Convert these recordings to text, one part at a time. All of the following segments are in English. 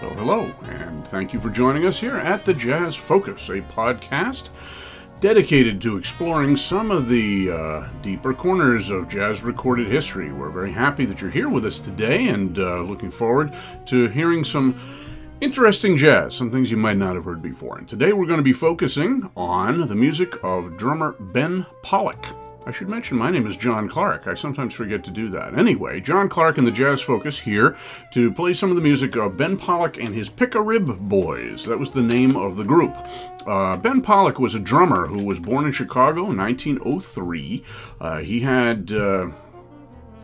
Well, hello, and thank you for joining us here at the Jazz Focus, a podcast dedicated to exploring some of the uh, deeper corners of jazz recorded history. We're very happy that you're here with us today and uh, looking forward to hearing some interesting jazz, some things you might not have heard before. And today we're going to be focusing on the music of drummer Ben Pollack. I should mention my name is John Clark. I sometimes forget to do that. Anyway, John Clark and the Jazz Focus here to play some of the music of Ben Pollack and his Pick a Rib Boys. That was the name of the group. Uh, ben Pollack was a drummer who was born in Chicago in 1903. Uh, he had. Uh,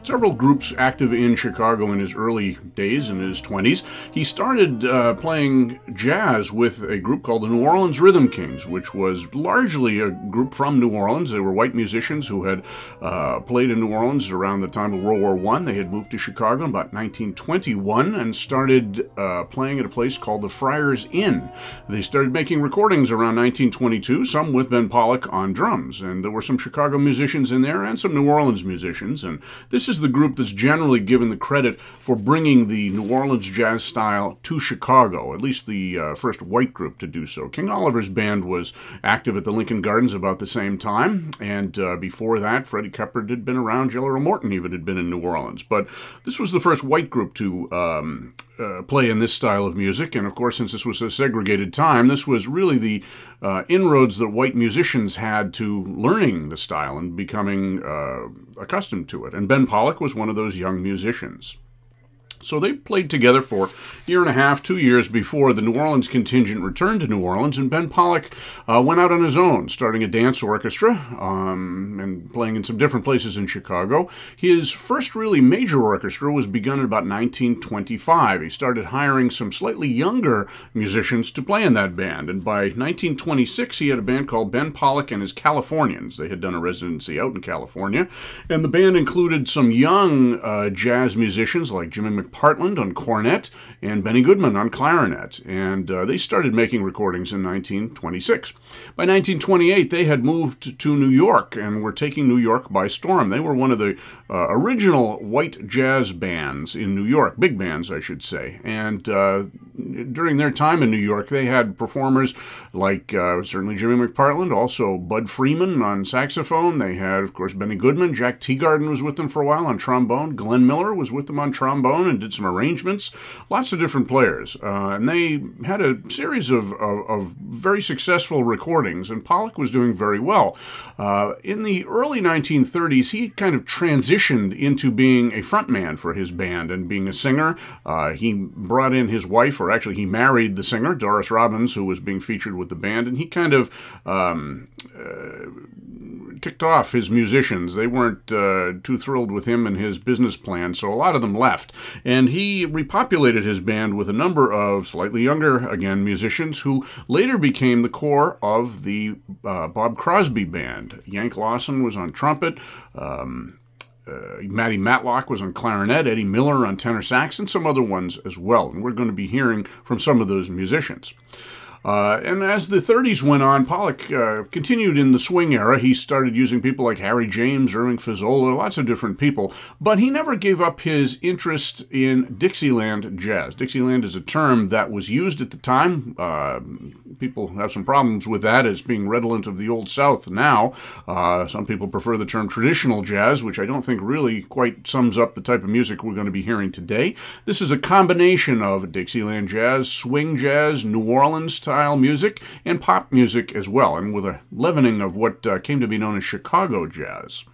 several groups active in Chicago in his early days, in his 20s. He started uh, playing jazz with a group called the New Orleans Rhythm Kings, which was largely a group from New Orleans. They were white musicians who had uh, played in New Orleans around the time of World War I. They had moved to Chicago in about 1921 and started uh, playing at a place called the Friars Inn. They started making recordings around 1922, some with Ben Pollack on drums, and there were some Chicago musicians in there and some New Orleans musicians. And this is is the group that's generally given the credit for bringing the New Orleans jazz style to Chicago, at least the uh, first white group to do so. King Oliver's band was active at the Lincoln Gardens about the same time, and uh, before that, Freddie Keppard had been around, Jelly Morton even had been in New Orleans. But this was the first white group to um, uh, play in this style of music. And of course, since this was a segregated time, this was really the uh, inroads that white musicians had to learning the style and becoming uh, accustomed to it. And Ben Pollack was one of those young musicians. So they played together for a year and a half, two years before the New Orleans contingent returned to New Orleans, and Ben Pollack uh, went out on his own, starting a dance orchestra um, and playing in some different places in Chicago. His first really major orchestra was begun in about 1925. He started hiring some slightly younger musicians to play in that band, and by 1926 he had a band called Ben Pollack and his Californians. They had done a residency out in California, and the band included some young uh, jazz musicians like Jimmy McPartland on cornet and Benny Goodman on clarinet, and uh, they started making recordings in 1926. By 1928, they had moved to New York and were taking New York by storm. They were one of the uh, original white jazz bands in New York, big bands, I should say, and uh, during their time in New York, they had performers like uh, certainly Jimmy McPartland, also Bud Freeman on saxophone. They had, of course, Benny Goodman. Jack Teagarden was with them for a while on trombone. Glenn Miller was with them on trombone did some arrangements. Lots of different players. Uh, and they had a series of, of, of, very successful recordings, and Pollack was doing very well. Uh, in the early 1930s, he kind of transitioned into being a frontman for his band and being a singer. Uh, he brought in his wife, or actually, he married the singer, Doris Robbins, who was being featured with the band, and he kind of um, ticked off his musicians. They weren't uh, too thrilled with him and his business plan, so a lot of them left. And he repopulated his band with a number of slightly younger, again, musicians who later became the core of the uh, Bob Crosby band. Yank Lawson was on trumpet. Um, uh, Matty Matlock was on clarinet, Eddie Miller on tenor sax, and some other ones as well. And we're going to be hearing from some of those musicians. Uh, and as the 30s went on, Pollack uh, continued in the swing era. He started using people like Harry James, Irving Fazola, lots of different people, but he never gave up his interest in Dixieland jazz. Dixieland is a term that was used at the time. Uh, people have some problems with that as being redolent of the Old South now. Uh, some people prefer the term traditional jazz, which I don't think really quite sums up the type of music we're going to be hearing today. This is a combination of Dixieland jazz, swing jazz, New Orleans type style music and pop music as well, and with a leavening of what uh, came to be known as Chicago jazz.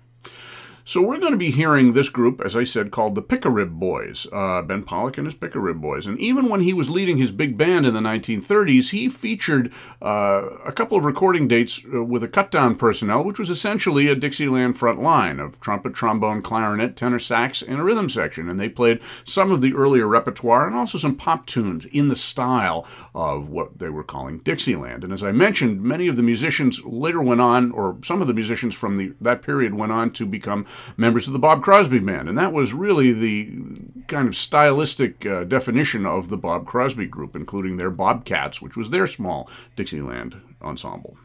So we're going to be hearing this group, as I said, called the Pick a Rib Boys, uh, Ben Pollack and his Pick a Rib Boys. And even when he was leading his big band in the 1930s, he featured uh, a couple of recording dates uh, with a cut-down personnel, which was essentially a Dixieland front line of trumpet, trombone, clarinet, tenor sax, and a rhythm section. And they played some of the earlier repertoire and also some pop tunes in the style of what they were calling Dixieland. And as I mentioned, many of the musicians later went on, or some of the musicians from the, that period went on to become members of the Bob Crosby Band. And that was really the kind of stylistic uh, definition of the Bob Crosby group, including their Bobcats, which was their small Dixieland ensemble.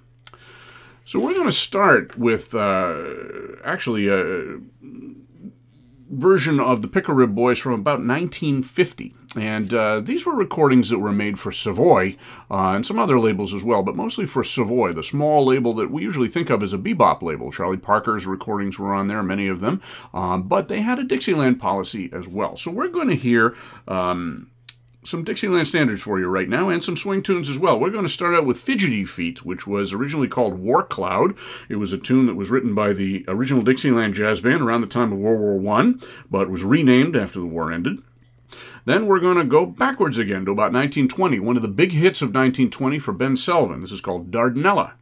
So we're going to start with uh, actually. a version of the Pick-a-Rib Boys from about 1950. And uh, these were recordings that were made for Savoy uh, and some other labels as well, but mostly for Savoy, the small label that we usually think of as a bebop label. Charlie Parker's recordings were on there, many of them, um, but they had a Dixieland policy as well. So we're going to hear. Um, some Dixieland standards for you right now and some swing tunes as well. We're going to start out with Fidgety Feet, which was originally called War Cloud. It was a tune that was written by the original Dixieland Jazz Band around the time of World War I, but was renamed after the war ended. Then we're going to go backwards again to about 1920, one of the big hits of 1920 for Ben Selvin. This is called Dardanella.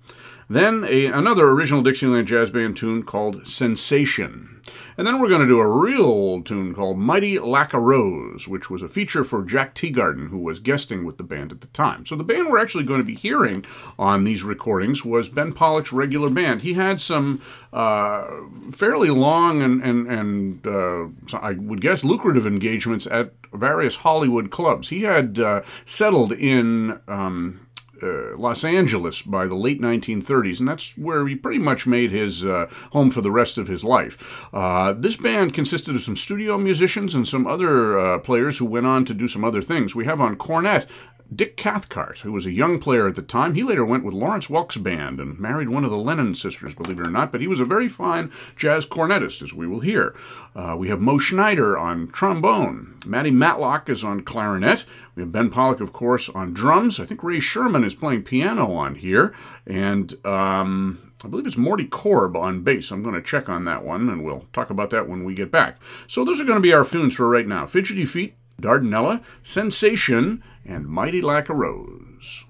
Then a, another original Dixieland Jazz Band tune called Sensation. And then we're going to do a real old tune called Mighty Lack a Rose, which was a feature for Jack Teagarden, who was guesting with the band at the time. So the band we're actually going to be hearing on these recordings was Ben Pollack's regular band. He had some uh, fairly long and, and, and uh, I would guess lucrative engagements at various Hollywood clubs. He had uh, settled in um, uh, Los Angeles by the late 1930s, and that's where he pretty much made his uh, home for the rest of his life. Uh, this band consisted of some studio musicians and some other uh, players who went on to do some other things. We have on cornet Dick Cathcart, who was a young player at the time, he later went with Lawrence Welk's band and married one of the Lennon sisters, believe it or not, but he was a very fine jazz cornetist, as we will hear. Uh, we have Mo Schneider on trombone. Matty Matlock is on clarinet. We have Ben Pollack, of course, on drums. I think Ray Sherman is playing piano on here. And um, I believe it's Morty Corb on bass. I'm going to check on that one, and we'll talk about that when we get back. So those are going to be our tunes for right now. Fidgety Feet, Dardanella, Sensation, and Mighty Lack a Rose.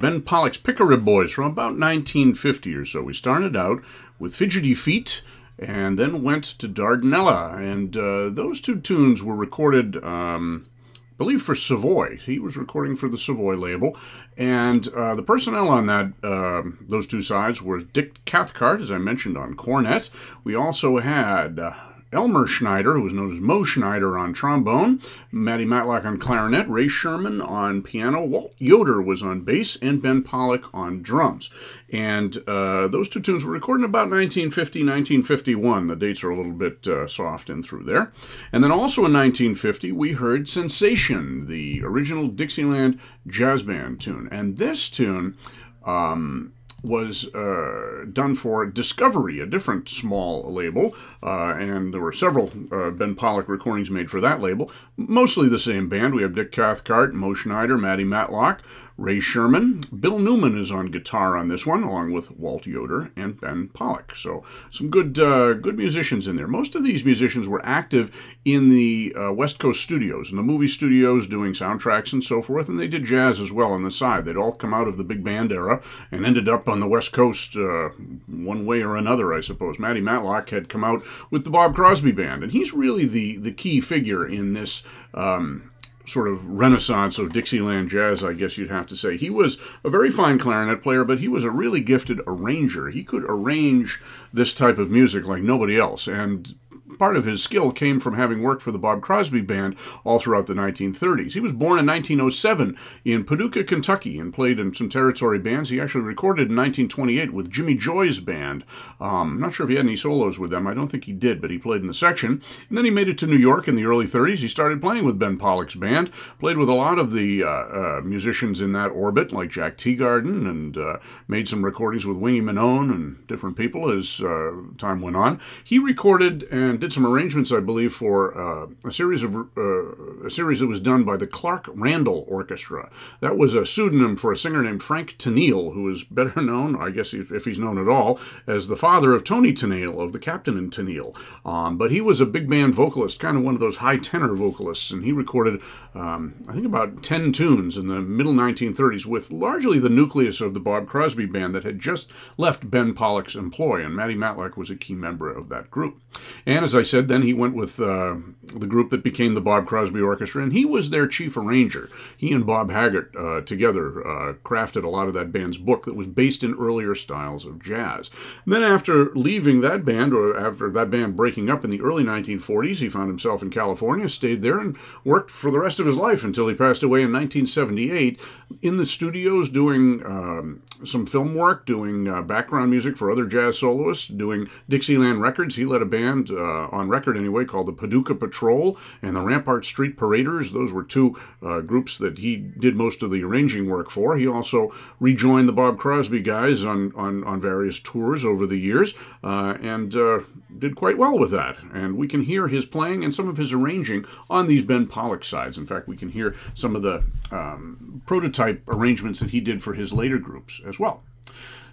Ben Pollack's Pick-a-Rib Boys from about 1950 or so. We started out with Fidgety Feet and then went to Dardanella. And uh, those two tunes were recorded, um, I believe, for Savoy. He was recording for the Savoy label. And uh, the personnel on that, uh, those two sides were Dick Cathcart, as I mentioned, on cornet. We also had uh, Elmer Schneider, who was known as Mo Schneider on trombone, Matty Matlock on clarinet, Ray Sherman on piano, Walt Yoder was on bass, and Ben Pollack on drums. And uh, those two tunes were recorded about 1950, 1951. The dates are a little bit uh, soft in through there. And then also in 1950, we heard Sensation, the original Dixieland jazz band tune. And this tune. Um, was uh, done for Discovery, a different small label, uh, and there were several uh, Ben Pollack recordings made for that label. Mostly the same band. We have Dick Cathcart, Mo Schneider, Matty Matlock, Ray Sherman. Bill Newman is on guitar on this one, along with Walt Yoder and Ben Pollack. So some good uh, good musicians in there. Most of these musicians were active in the uh, West Coast studios, in the movie studios, doing soundtracks and so forth, and they did jazz as well on the side. They'd all come out of the big band era and ended up on the West Coast uh, one way or another, I suppose. Matty Matlock had come out with the Bob Crosby Band, and he's really the the key figure in this. Um, sort of renaissance of Dixieland jazz, I guess you'd have to say. He was a very fine clarinet player, but he was a really gifted arranger. He could arrange this type of music like nobody else. And part of his skill came from having worked for the Bob Crosby Band all throughout the 1930s. He was born in 1907 in Paducah, Kentucky, and played in some territory bands. He actually recorded in 1928 with Jimmy Joy's band. Um, I'm not sure if he had any solos with them. I don't think he did, but he played in the section. And then he made it to New York in the early 30s. He started playing with Ben Pollack's band, played with a lot of the uh, uh, musicians in that orbit, like Jack Teagarden, and uh, made some recordings with Wingy Manone and different people as uh, time went on. He recorded and did did some arrangements, I believe, for uh, a series of uh, a series that was done by the Clark Randall Orchestra. That was a pseudonym for a singer named Frank Tennille, who is better known, I guess, if he's known at all, as the father of Toni Tennille of the Captain and Tennille. Um, but he was a big band vocalist, kind of one of those high tenor vocalists, and he recorded, um, I think, about ten tunes in the middle 1930s with largely the nucleus of the Bob Crosby band that had just left Ben Pollack's employ, and Matty Matlock was a key member of that group. And as I said, then he went with uh, the group that became the Bob Crosby Orchestra, and he was their chief arranger. He and Bob Haggart uh, together uh, crafted a lot of that band's book that was based in earlier styles of jazz. And then, after leaving that band, or after that band breaking up in the early 1940s, he found himself in California, stayed there, and worked for the rest of his life until he passed away in 1978 in the studios doing um, some film work, doing uh, background music for other jazz soloists, doing Dixieland records. He led a band uh, on record anyway called the Paducah Patrol and the Rampart Street Paraders. Those were two uh, groups that he did most of the arranging work for. He also rejoined the Bob Crosby guys on, on, on various tours over the years uh, and uh, did quite well with that. And we can hear his playing and some of his arranging on these Ben Pollack sides. In fact, we can hear some of the um, prototype arrangements that he did for his later groups as well.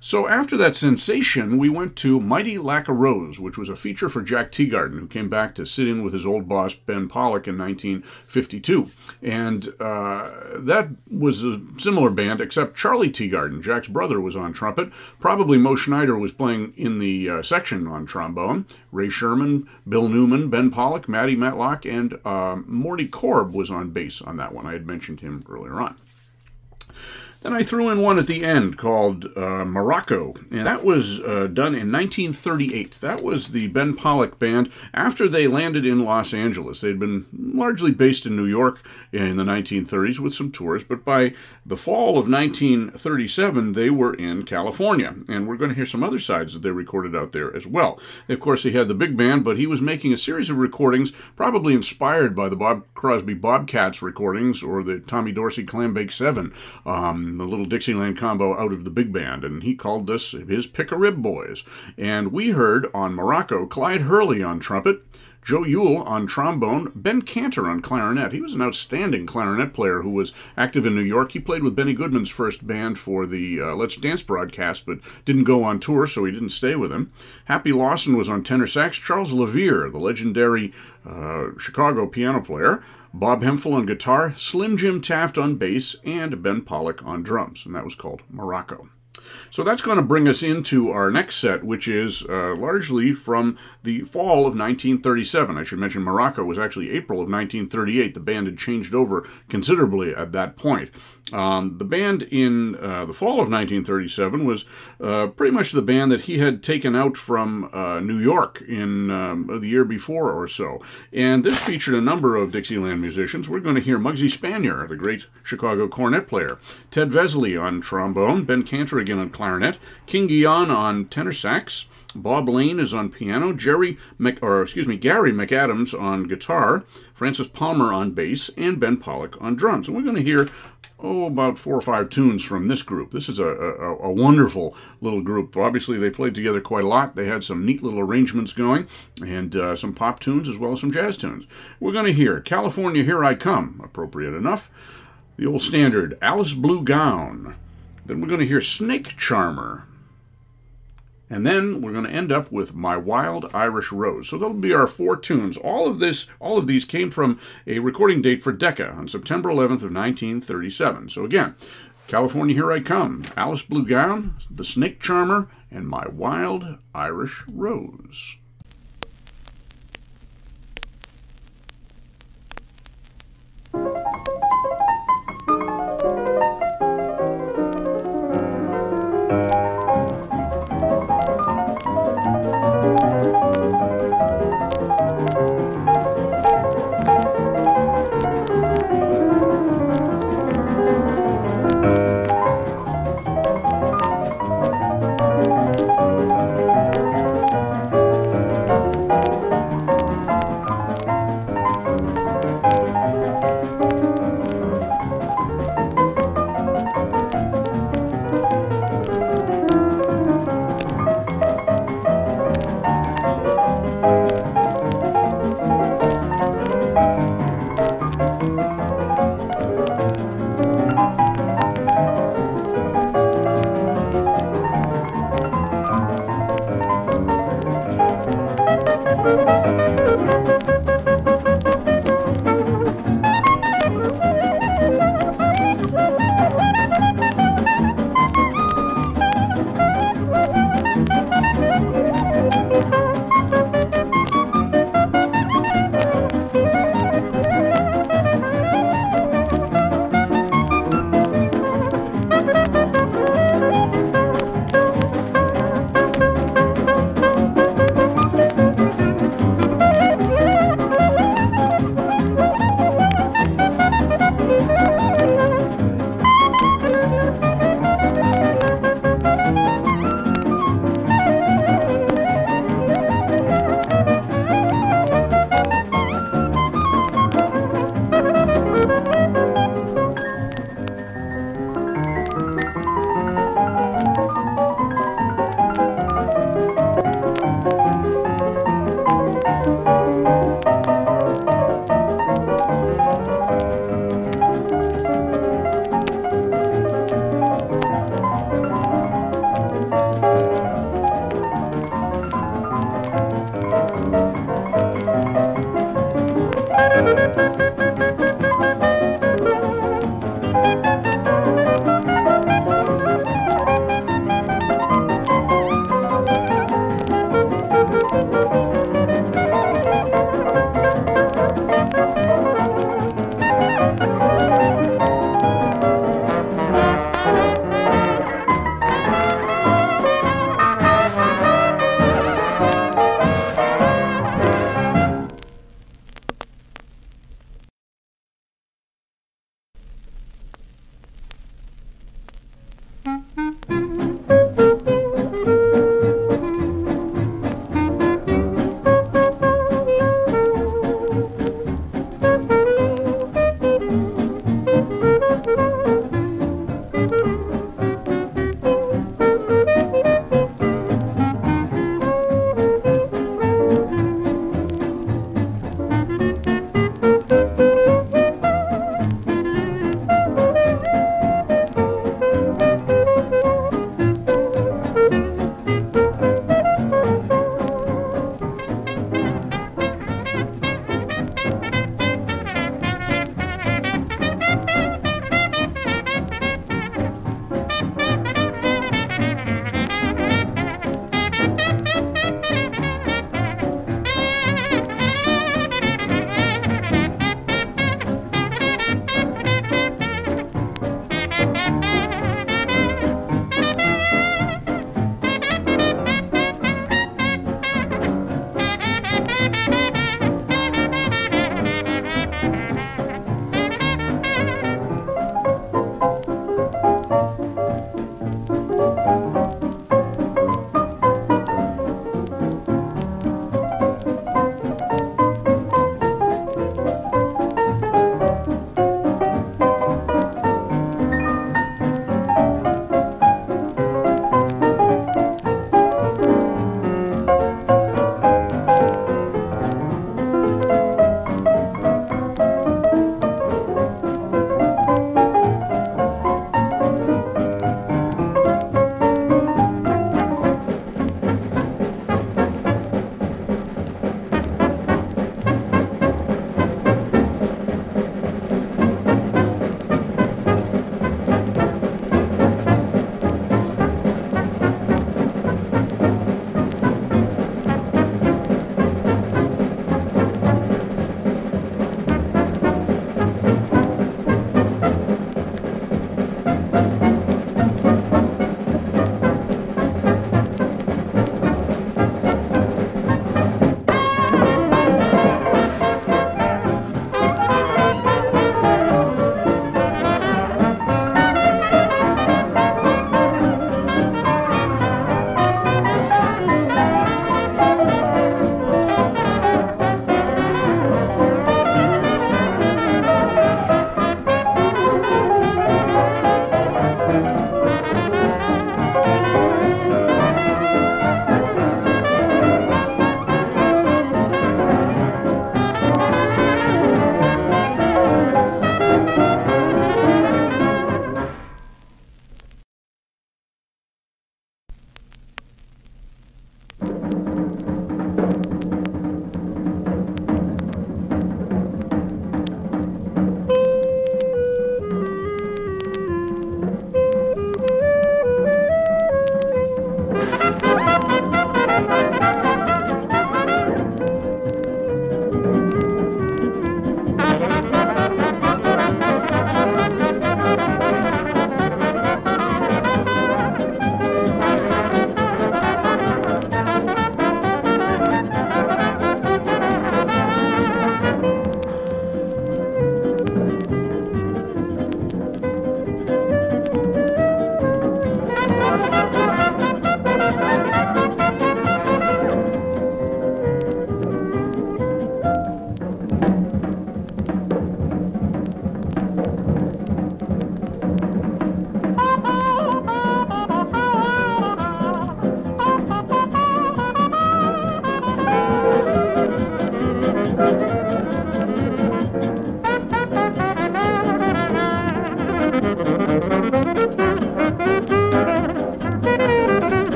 So after that sensation, we went to Mighty Lack a Rose, which was a feature for Jack Teagarden, who came back to sit in with his old boss Ben Pollack in 1952. And uh, that was a similar band, except Charlie Teagarden, Jack's brother, was on trumpet. Probably Mo Schneider was playing in the uh, section on trombone. Ray Sherman, Bill Newman, Ben Pollack, Matty Matlock, and uh, Morty Corb was on bass on that one. I had mentioned him earlier on. Then I threw in one at the end called uh, Morocco, and that was uh, done in 1938. That was the Ben Pollack band after they landed in Los Angeles. They'd been largely based in New York in the 1930s with some tours, but by the fall of 1937, they were in California, and we're going to hear some other sides that they recorded out there as well. Of course, he had the big band, but he was making a series of recordings, probably inspired by the Bob Crosby Bobcats recordings or the Tommy Dorsey Clambake 7. Um, the little Dixieland combo out of the big band, and he called this his Pick a Rib Boys. And we heard on Morocco Clyde Hurley on trumpet, Joe Yukl on trombone, Ben Kanter on clarinet. He was an outstanding clarinet player who was active in New York. He played with Benny Goodman's first band for the uh, Let's Dance broadcast, but didn't go on tour, so he didn't stay with him. Happy Lawson was on tenor sax. Charles LaVere, the legendary uh, Chicago piano player, Bob Hemphill on guitar, Slim Jim Taft on bass, and Ben Pollack on drums, and that was called Morocco. So that's going to bring us into our next set, which is uh, largely from the fall of 1937. I should mention Morocco was actually April of 1938. The band had changed over considerably at that point. Um, the band in uh, the fall of 1937 was uh, pretty much the band that he had taken out from uh, New York in um, the year before or so. And this featured a number of Dixieland musicians. We're going to hear Muggsy Spanier, the great Chicago cornet player, Ted Vesely on trombone, Ben Kanter again on clarinet, King Guion on tenor sax. Bob Lane is on piano, Jerry Mc, or excuse me, Gary McAdams on guitar, Francis Palmer on bass, and Ben Pollack on drums. And we're going to hear oh, about four or five tunes from this group. This is a, a, a, wonderful little group. Obviously, they played together quite a lot. They had some neat little arrangements going and uh, some pop tunes as well as some jazz tunes. We're going to hear California Here I Come, appropriate enough. The old standard, Alice Blue Gown. Then we're going to hear Snake Charmer. And then we're going to end up with My Wild Irish Rose. So that'll be our four tunes. All of this, all of these came from a recording date for Decca on September 11th of 1937. So again, California Here I Come, Alice Blue Gown, The Snake Charmer, and My Wild Irish Rose.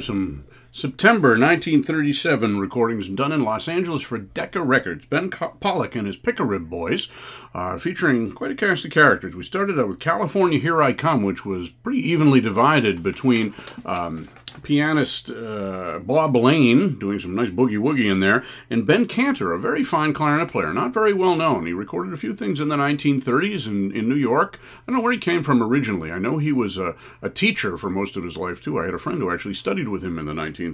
Some September 1937 recordings done in Los Angeles for Decca Records. Ben Pollack and his Pick-a-Rib Boys, are featuring quite a cast of characters. We started out with California Here I Come, which was pretty evenly divided between um, pianist uh, Bob Lane, doing some nice boogie woogie in there, and Ben Kanter, a very fine clarinet player, not very well known. He recorded a few things in the 1930s in, in New York. I don't know where he came from originally. I know he was a, a teacher for most of his life, too. I had a friend who actually studied with him in the 1930s.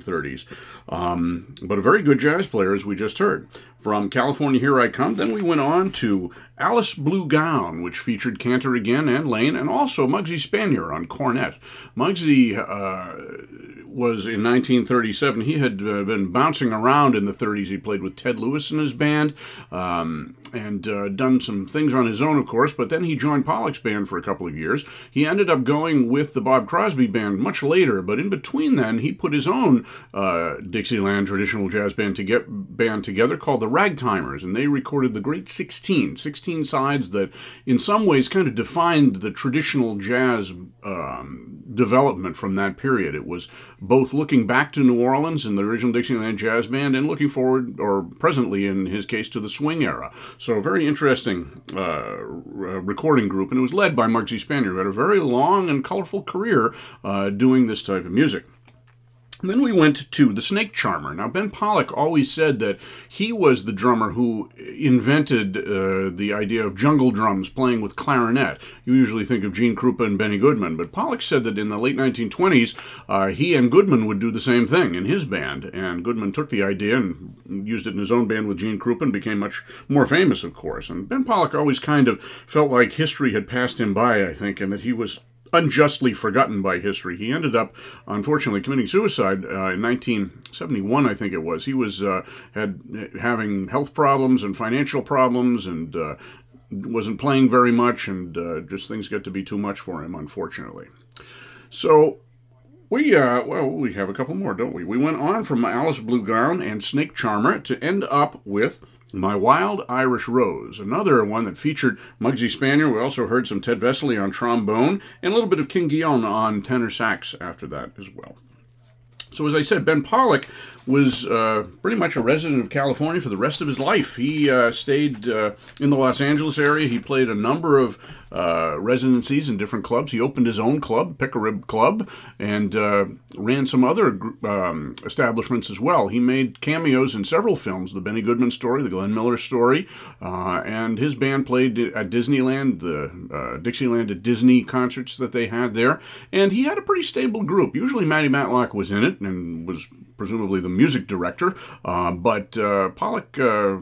Um, but a very good jazz player, as we just heard. From California Here I Come, then we went on to Alice Blue Gown, which featured Kanter again and Lane, and also Muggsy Spanier on cornet. Muggsy. Uh, was in 1937. He had uh, been bouncing around in the 30s. He played with Ted Lewis in his band um, and uh, done some things on his own, of course, but then he joined Pollack's band for a couple of years. He ended up going with the Bob Crosby band much later, but in between then, he put his own uh, Dixieland traditional jazz band, to get, band together called the Ragtimers, and they recorded the Great 16, 16 sides that in some ways kind of defined the traditional jazz um, development from that period. It was both looking back to New Orleans and the original Dixieland Jazz Band and looking forward, or presently in his case, to the swing era. So, a very interesting uh, recording group, and it was led by Muggsy Spanier, who had a very long and colorful career uh, doing this type of music. Then we went to the Snake Charmer. Now, Ben Pollack always said that he was the drummer who invented uh, the idea of jungle drums playing with clarinet. You usually think of Gene Krupa and Benny Goodman, but Pollack said that in the late 1920s, uh, he and Goodman would do the same thing in his band. And Goodman took the idea and used it in his own band with Gene Krupa and became much more famous, of course. And Ben Pollack always kind of felt like history had passed him by, I think, and that he was unjustly forgotten by history. He ended up, unfortunately, committing suicide uh, in 1971, I think it was. He was uh, had having health problems and financial problems, and uh, wasn't playing very much, and uh, just things got to be too much for him, unfortunately. So. We, uh, well, we have a couple more, don't we? We went on from Alice Bluegown and Snake Charmer to end up with my Wild Irish Rose, another one that featured Muggsy Spanier. We also heard some Ted Vesely on trombone and a little bit of King Guion on tenor sax after that as well. So, as I said, Ben Pollack was uh, pretty much a resident of California for the rest of his life. He uh, stayed uh, in the Los Angeles area. He played a number of uh, residencies in different clubs. He opened his own club, Pick-a-Rib Club, and uh, ran some other um, establishments as well. He made cameos in several films The Benny Goodman Story, The Glenn Miller Story, uh, and his band played at Disneyland, the Dixieland at Disney concerts that they had there. And he had a pretty stable group. Usually Matty Matlock was in it and was presumably the music director. Uh, but uh, Pollack uh,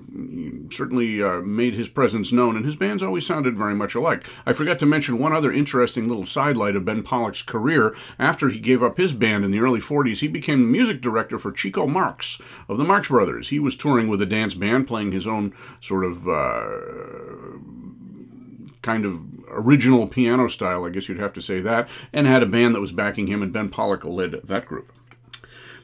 certainly uh, made his presence known, and his bands always sounded very much alike. I forgot to mention one other interesting little sidelight of Ben Pollack's career. After he gave up his band in the early 40s, he became the music director for Chico Marx of the Marx Brothers. He was touring with a dance band, playing his own sort of uh, kind of original piano style, I guess you'd have to say that, and had a band that was backing him, and Ben Pollack led that group.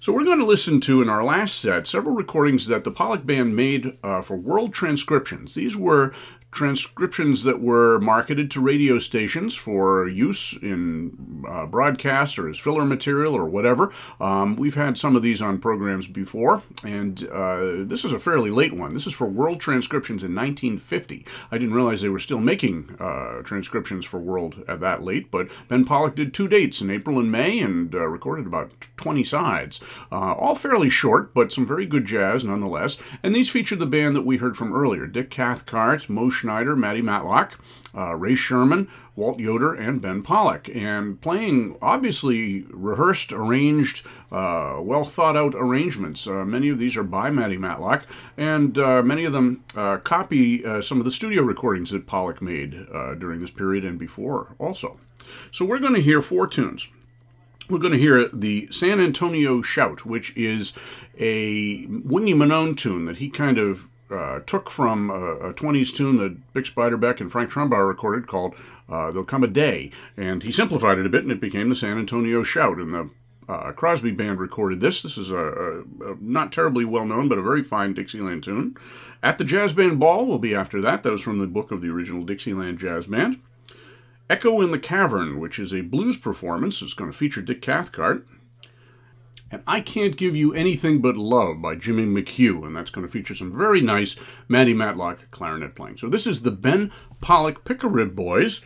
So we're going to listen to in our last set several recordings that the Pollack Band made uh, for World Transcriptions. These were transcriptions that were marketed to radio stations for use in uh, broadcasts or as filler material or whatever. Um, we've had some of these on programs before, and uh, this is a fairly late one. This is for World Transcriptions in 1950. I didn't realize they were still making uh, transcriptions for World at that late, but Ben Pollack did two dates in April and May and uh, recorded about 20 sides. Uh, all fairly short, but some very good jazz nonetheless. And these featured the band that we heard from earlier Dick Cathcart, Mo Schneider, Matty Matlock, uh, Ray Sherman, Walt Yoder, and Ben Pollack. and playing obviously rehearsed, arranged, uh, well thought out arrangements. Uh, many of these are by Matty Matlock, and uh, many of them uh, copy uh, some of the studio recordings that Pollock made during this period and before also. So we're going to hear four tunes we're going to hear the San Antonio Shout, which is a Wingy Manone tune that he kind of uh, took from a, a, 20s tune that Bix Beiderbecke and Frank Trumbauer recorded called uh, There'll Come a Day. And he simplified it a bit and it became the San Antonio Shout. And the uh, Crosby Band recorded this. This is a, a, a not terribly well known, but a very fine Dixieland tune. At the Jazz Band Ball will be after that. That was from the book of the original Dixieland Jazz Band. Echo in the Cavern, which is a blues performance. It's going to feature Dick Cathcart and I Can't Give You Anything But Love by Jimmy McHugh, and that's going to feature some very nice Matty Matlock clarinet playing. So this is the Ben Pollack Pick-a-Rib Boys,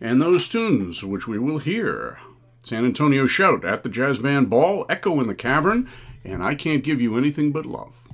and those tunes which we will hear. San Antonio Shout at the Jazz Band Ball, Echo in the Cavern, and I Can't Give You Anything But Love.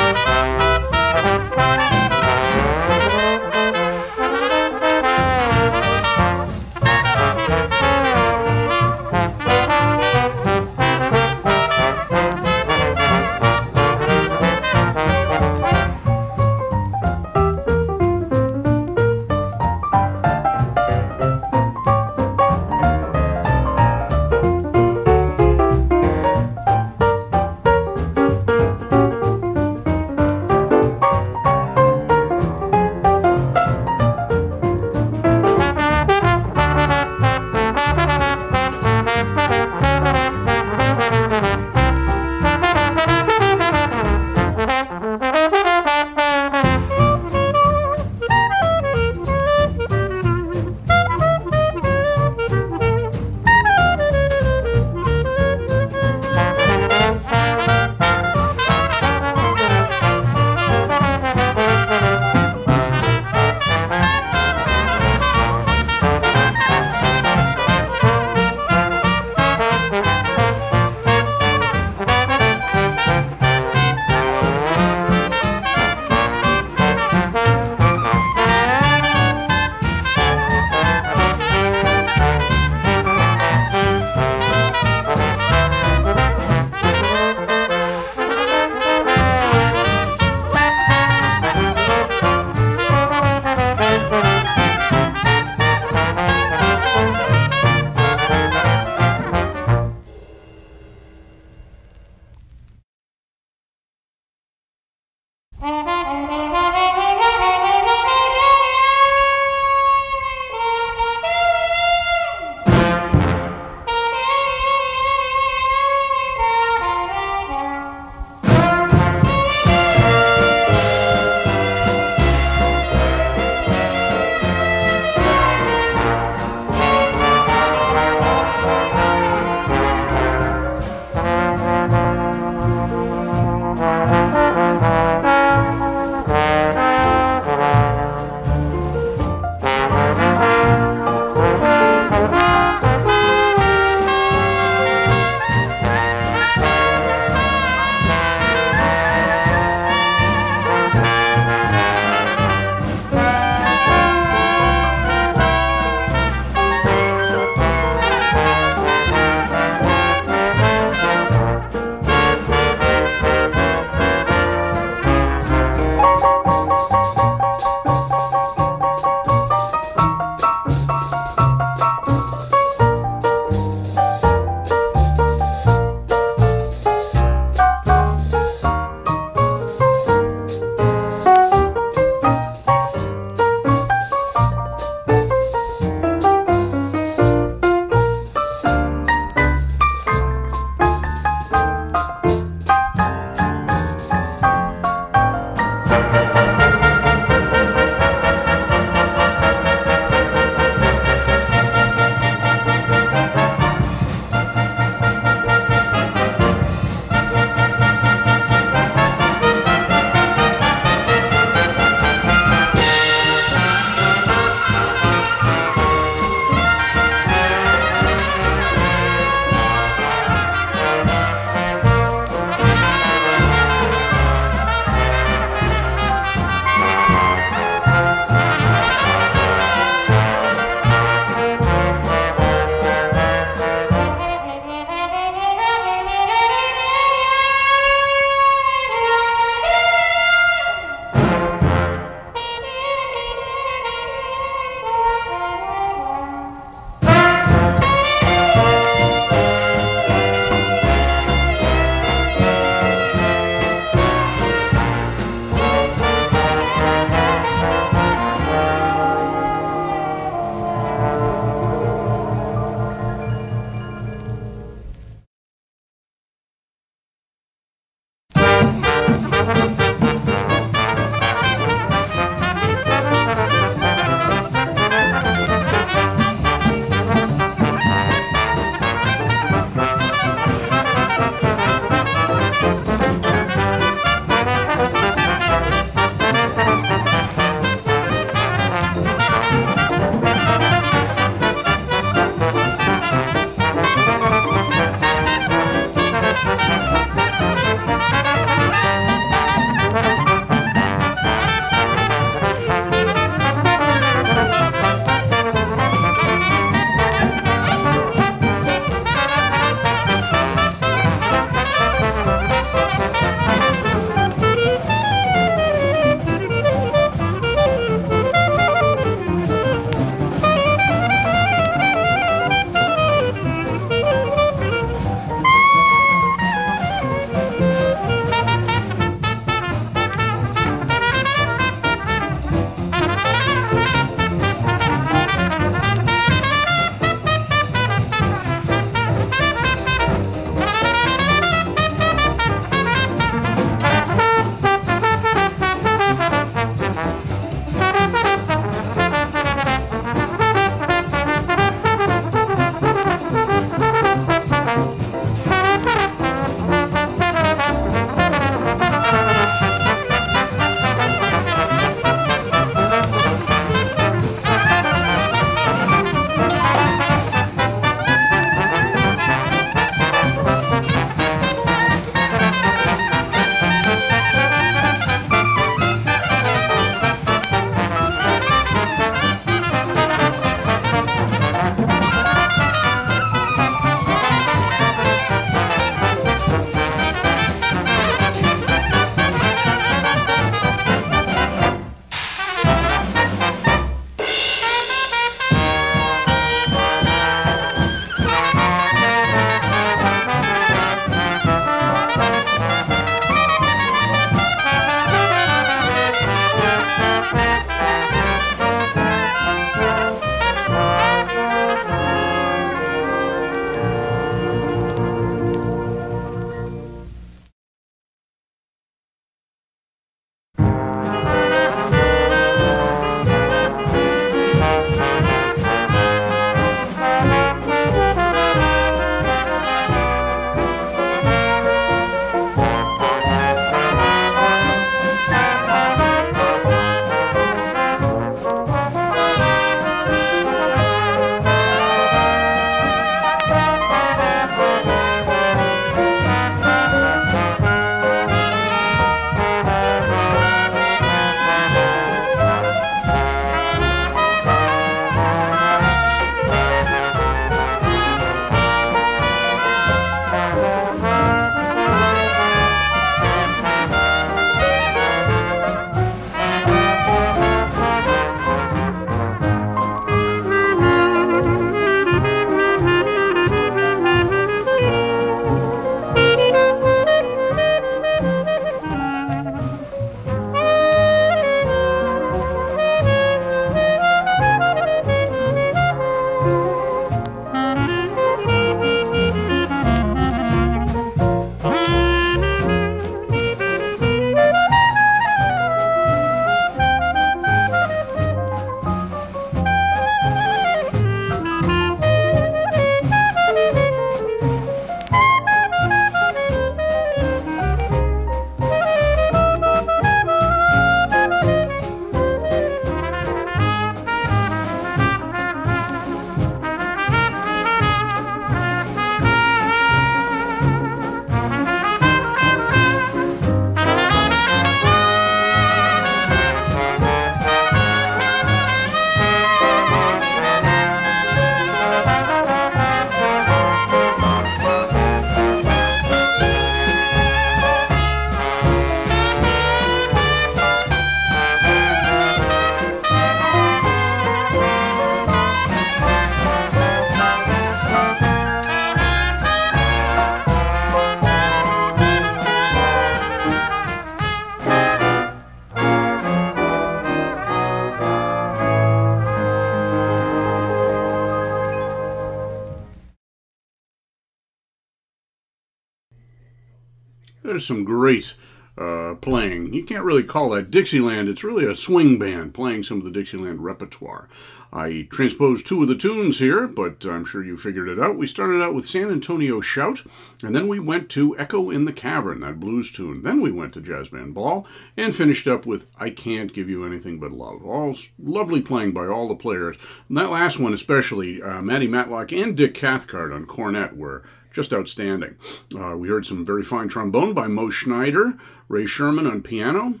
There's some great uh, playing. You can't really call that Dixieland. It's really a swing band playing some of the Dixieland repertoire. I transposed two of the tunes here, but I'm sure you figured it out. We started out with San Antonio Shout, and then we went to Echo in the Cavern, that blues tune. Then we went to Jazz Band Ball, and finished up with I Can't Give You Anything But Love. All lovely playing by all the players. And that last one, especially, uh, Matlock and Dick Cathcart on cornet were just outstanding. Uh, we heard some very fine trombone by Mo Schneider, Ray Sherman on piano,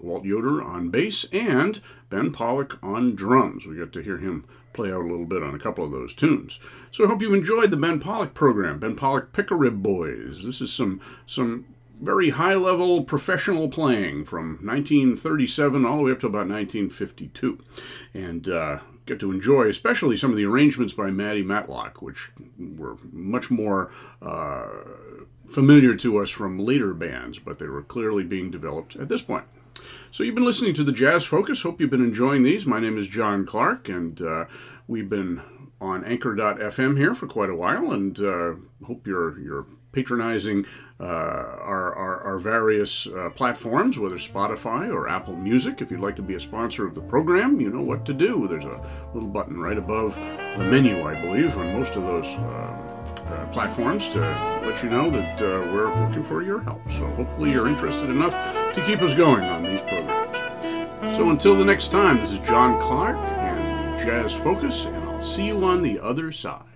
Walt Yoder on bass, and Ben Pollack on drums. We got to hear him play out a little bit on a couple of those tunes. So I hope you've enjoyed the Ben Pollack program, Ben Pollack Pick-a-Rib Boys. This is some some very high level professional playing from 1937 all the way up to about 1952. And uh, get to enjoy, especially some of the arrangements by Matty Matlock, which were much more uh, familiar to us from later bands, but they were clearly being developed at this point. So you've been listening to the Jazz Focus. Hope you've been enjoying these. My name is John Clark, and uh, we've been on Anchor.fm here for quite a while, and uh, hope you're you're patronizing uh, our, our, our, various uh, platforms, whether Spotify or Apple Music. If you'd like to be a sponsor of the program, you know what to do. There's a little button right above the menu, I believe, on most of those uh, uh platforms to let you know that uh, we're looking for your help. So hopefully you're interested enough to keep us going on these programs. So until the next time, this is John Clark and Jazz Focus, and I'll see you on the other side.